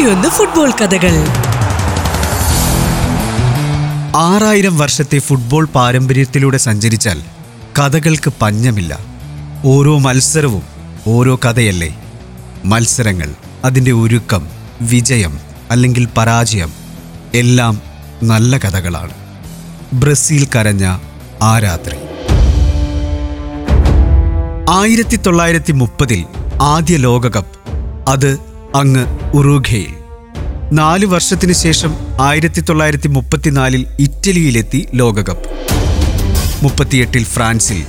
നൂറ്റിയൊന്ന് ഫുട്ബോൾ കഥകൾ. ആറായിരം വർഷത്തെ ഫുട്ബോൾ പാരമ്പര്യത്തിലൂടെ സഞ്ചരിച്ചാൽ കഥകൾക്ക് പഞ്ഞമില്ല. ഓരോ മത്സരവും ഓരോ കഥയല്ലേ? മത്സരങ്ങൾ അതിന്റെ ഒരുക്കം വിജയം അല്ലെങ്കിൽ പരാജയം എല്ലാം നല്ല കഥകളാണ്. ബ്രസീൽ കരഞ്ഞ ആ രാത്രി ആയിരത്തി തൊള്ളായിരത്തി മുപ്പതിൽ ആദ്യ ലോകകപ്പ് അത് അങ്ങ് ഉറുഖയിൽ നാല് വർഷത്തിനു ശേഷം ആയിരത്തി തൊള്ളായിരത്തി മുപ്പത്തിനാലിൽ ഇറ്റലിയിലെത്തി ലോകകപ്പ്. മുപ്പത്തിയെട്ടിൽ ഫ്രാൻസിൽ.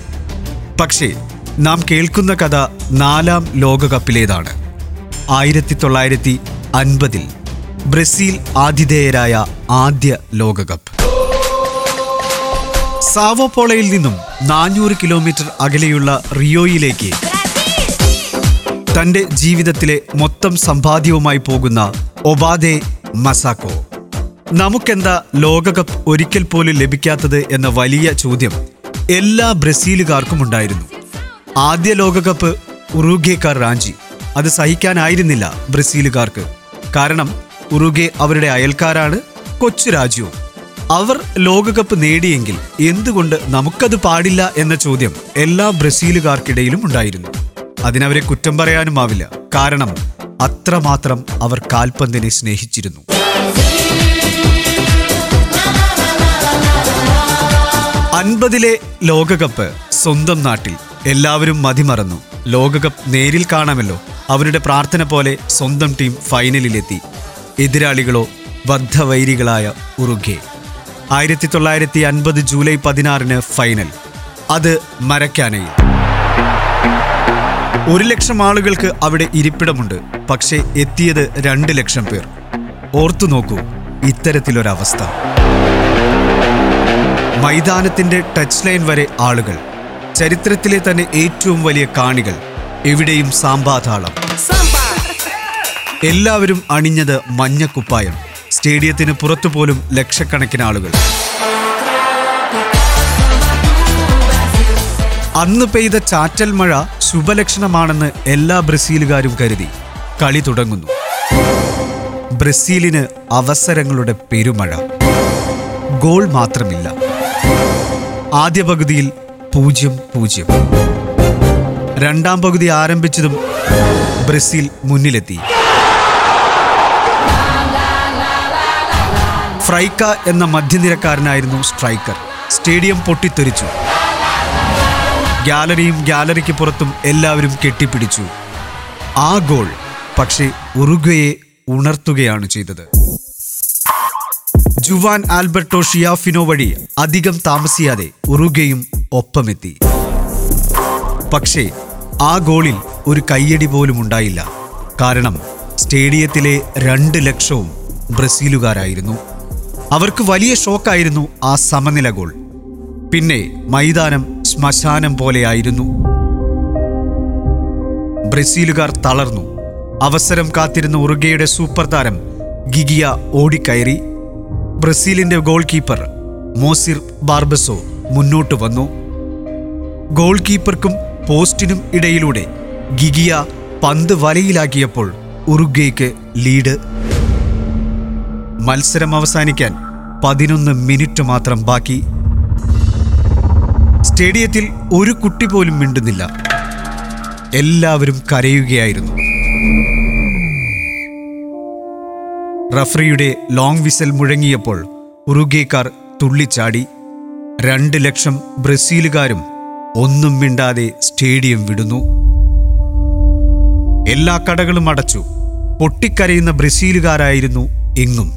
പക്ഷേ നാം കേൾക്കുന്ന കഥ നാലാം ലോകകപ്പിലേതാണ്. ആയിരത്തി തൊള്ളായിരത്തി അൻപതിൽ ബ്രസീൽ ആതിഥേയരായ ആദ്യ ലോകകപ്പ്. സാവോപോളയിൽ നിന്നും നാനൂറ് കിലോമീറ്റർ അകലെയുള്ള റിയോയിലേക്ക് തന്റെ ജീവിതത്തിലെ മൊത്തം സമ്പാദ്യവുമായി പോകുന്ന ഒബാദെ മസാക്കോ. നമുക്കെന്താ ലോകകപ്പ് ഒരിക്കൽ പോലും ലഭിക്കാത്തത് എന്ന വലിയ ചോദ്യം എല്ലാ ബ്രസീലുകാർക്കും ഉണ്ടായിരുന്നു. ആദ്യ ലോകകപ്പ് ഉറുഗേക്കാർ റാഞ്ചി. അത് സഹിക്കാനായിരുന്നില്ല ബ്രസീലുകാർക്ക്. കാരണം ഉറുഗെ അവരുടെ അയൽക്കാരാണ് കൊച്ചു രാജ്യവും. അവർ ലോകകപ്പ് നേടിയെങ്കിൽ എന്തുകൊണ്ട് നമുക്കത് പാടില്ല എന്ന ചോദ്യം എല്ലാ ബ്രസീലുകാർക്കിടയിലും ഉണ്ടായിരുന്നു. അതിനവരെ കുറ്റം പറയാനും ആവില്ല. കാരണം അത്രമാത്രം അവർ കാൽപന്തിനെ സ്നേഹിച്ചിരുന്നു. അൻപതിലെ ലോകകപ്പ് സ്വന്തം നാട്ടിൽ എല്ലാവരും മതിമറന്നു. ലോകകപ്പ് നേരിൽ കാണാമല്ലോ. അവരുടെ പ്രാർത്ഥന പോലെ സ്വന്തം ടീം ഫൈനലിലെത്തി. എതിരാളികളോ ബദ്ധവൈരികളായ ഉറുഗെ ആയിരത്തി തൊള്ളായിരത്തി അൻപത് ജൂലൈ പതിനാറിന് ഫൈനൽ. അത് മരക്കാനയിൽ. ഒരു ലക്ഷം ആളുകൾക്ക് അവിടെ ഇരിപ്പിടമുണ്ട്. പക്ഷേ എത്തിയത് രണ്ട് ലക്ഷം പേർ. ഓർത്തു നോക്കൂ ഇത്തരത്തിലൊരവസ്ഥ. മൈതാനത്തിന്റെ ടച്ച് ലൈൻ വരെ ആളുകൾ. ചരിത്രത്തിലെ തന്നെ ഏറ്റവും വലിയ കാണികൾ. എവിടെയും സാമ്പാതാളം എല്ലാവരും അണിഞ്ഞത് മഞ്ഞക്കുപ്പായം. സ്റ്റേഡിയത്തിന് പുറത്തുപോലും ലക്ഷക്കണക്കിന് ആളുകൾ. അന്ന് പെയ്ത ചാറ്റൽ മഴ ശുഭലക്ഷണമാണെന്ന് എല്ലാ ബ്രസീലുകാരും കരുതി. കളി തുടങ്ങുന്നു. ബ്രസീലിന് അവസരങ്ങളുടെ പെരുമഴ. ഗോൾ മാത്രമില്ല. ആദ്യ പകുതിയിൽ പൂജ്യം പൂജ്യം. രണ്ടാം പകുതി ആരംഭിച്ചതും ബ്രസീൽ മുന്നിലെത്തി. ഫ്രൈക്ക എന്ന മധ്യനിരക്കാരനായിരുന്നു സ്ട്രൈക്കർ. സ്റ്റേഡിയം പൊട്ടിത്തെറിച്ചു. ഗാലറിയും ഗാലറിക്ക് പുറത്തും എല്ലാവരും കെട്ടിപ്പിടിച്ചു. ആ ഗോൾ പക്ഷേ ഉറുഗ്വയെ ഉണർത്തുകയാണ് ചെയ്തത്. ജുവാൻ ആൽബർട്ടോ ഷിയാഫിനോ വഴി അധികം താമസിയാതെ ഉറുഗയും ഒപ്പമെത്തി. പക്ഷേ ആ ഗോളിൽ ഒരു കയ്യടി പോലും ഉണ്ടായില്ല. കാരണം സ്റ്റേഡിയത്തിലെ രണ്ട് ലക്ഷവും ബ്രസീലുകാരായിരുന്നു. അവർക്ക് വലിയ ഷോക്കായിരുന്നു ആ സമനില ഗോൾ. പിന്നെ മൈതാനം ശ്മശാനം പോലെയായിരുന്നു. ബ്രസീലുകാർ തളർന്നു. അവസരം കാത്തിരുന്ന ഉറുഗയുടെ സൂപ്പർ താരം ഗിഗിയ ഓടിക്കയറി. ബ്രസീലിന്റെ ഗോൾ കീപ്പർ മോസിർ ബാർബസോ മുന്നോട്ട് വന്നു. ഗോൾ കീപ്പർക്കും പോസ്റ്റിനും ഇടയിലൂടെ ഗിഗിയ പന്ത് വലയിലാക്കിയപ്പോൾ ഉറുഗ്വേക്ക് ലീഡ്. മത്സരം അവസാനിക്കാൻ പതിനൊന്ന് മിനിറ്റ് മാത്രം ബാക്കി. സ്റ്റേഡിയത്തിൽ ഒരു കുട്ടി പോലും മിണ്ടുന്നില്ല. എല്ലാവരും കരയുകയായിരുന്നു. റഫറിയുടെ ലോങ് വിസൽ മുഴങ്ങിയപ്പോൾ ഉറുഗേക്കാർ തുള്ളിച്ചാടി. രണ്ട് ലക്ഷം ബ്രസീലുകാരും ഒന്നും മിണ്ടാതെ സ്റ്റേഡിയം വിടുന്നു. എല്ലാ കടകളും അടച്ചു. പൊട്ടിക്കരയുന്ന ബ്രസീലുകാരായിരുന്നു എങ്ങും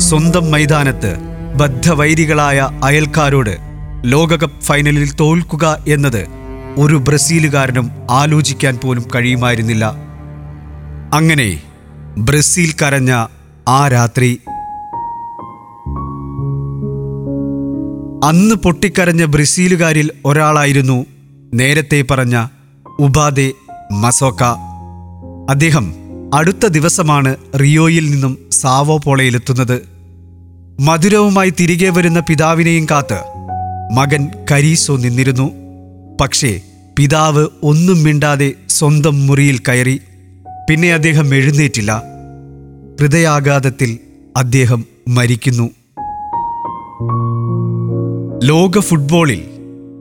സ്വന്തം മൈതാനത്ത് ബദ്ധവൈരികളായ അയൽക്കാരോട് ലോകകപ്പ് ഫൈനലിൽ തോൽക്കുക എന്നത് ഒരു ബ്രസീലുകാരനും ആലോചിക്കാൻ പോലും കഴിയുമായിരുന്നില്ല. അങ്ങനെ ബ്രസീൽ കരഞ്ഞ ആ രാത്രി അന്ന് പൊട്ടിക്കരഞ്ഞ ബ്രസീലുകാരിൽ ഒരാളായിരുന്നു നേരത്തെ പറഞ്ഞ ഉബാദെ മസോക്ക. അദ്ദേഹം അടുത്ത ദിവസമാണ് റിയോയിൽ നിന്നും സാവോ പോളയിലെത്തുന്നത്. മധുരവുമായി തിരികെ വരുന്ന പിതാവിനെയും കാത്ത് മകൻ കരീസോ നിന്നിരുന്നു. പക്ഷേ പിതാവ് ഒന്നും മിണ്ടാതെ സ്വന്തം മുറിയിൽ കയറി. പിന്നെ അദ്ദേഹം എഴുന്നേറ്റില്ല. ഹൃദയാഘാതത്തിൽ അദ്ദേഹം മരിക്കുന്നു. ലോക ഫുട്ബോളിൽ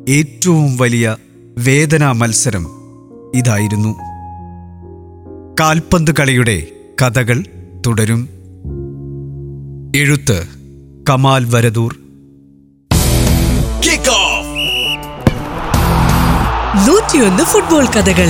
ഏറ്റവും വലിയ വേദനാ മത്സരം ഇതായിരുന്നു. കാൽപന്ത് കളിയുടെ കഥകൾ തുടരും. എഴുത്ത് കമാൽ വരദൂർ! നൂറ്റിയൊന്ന് ഫുട്ബോൾ കഥകൾ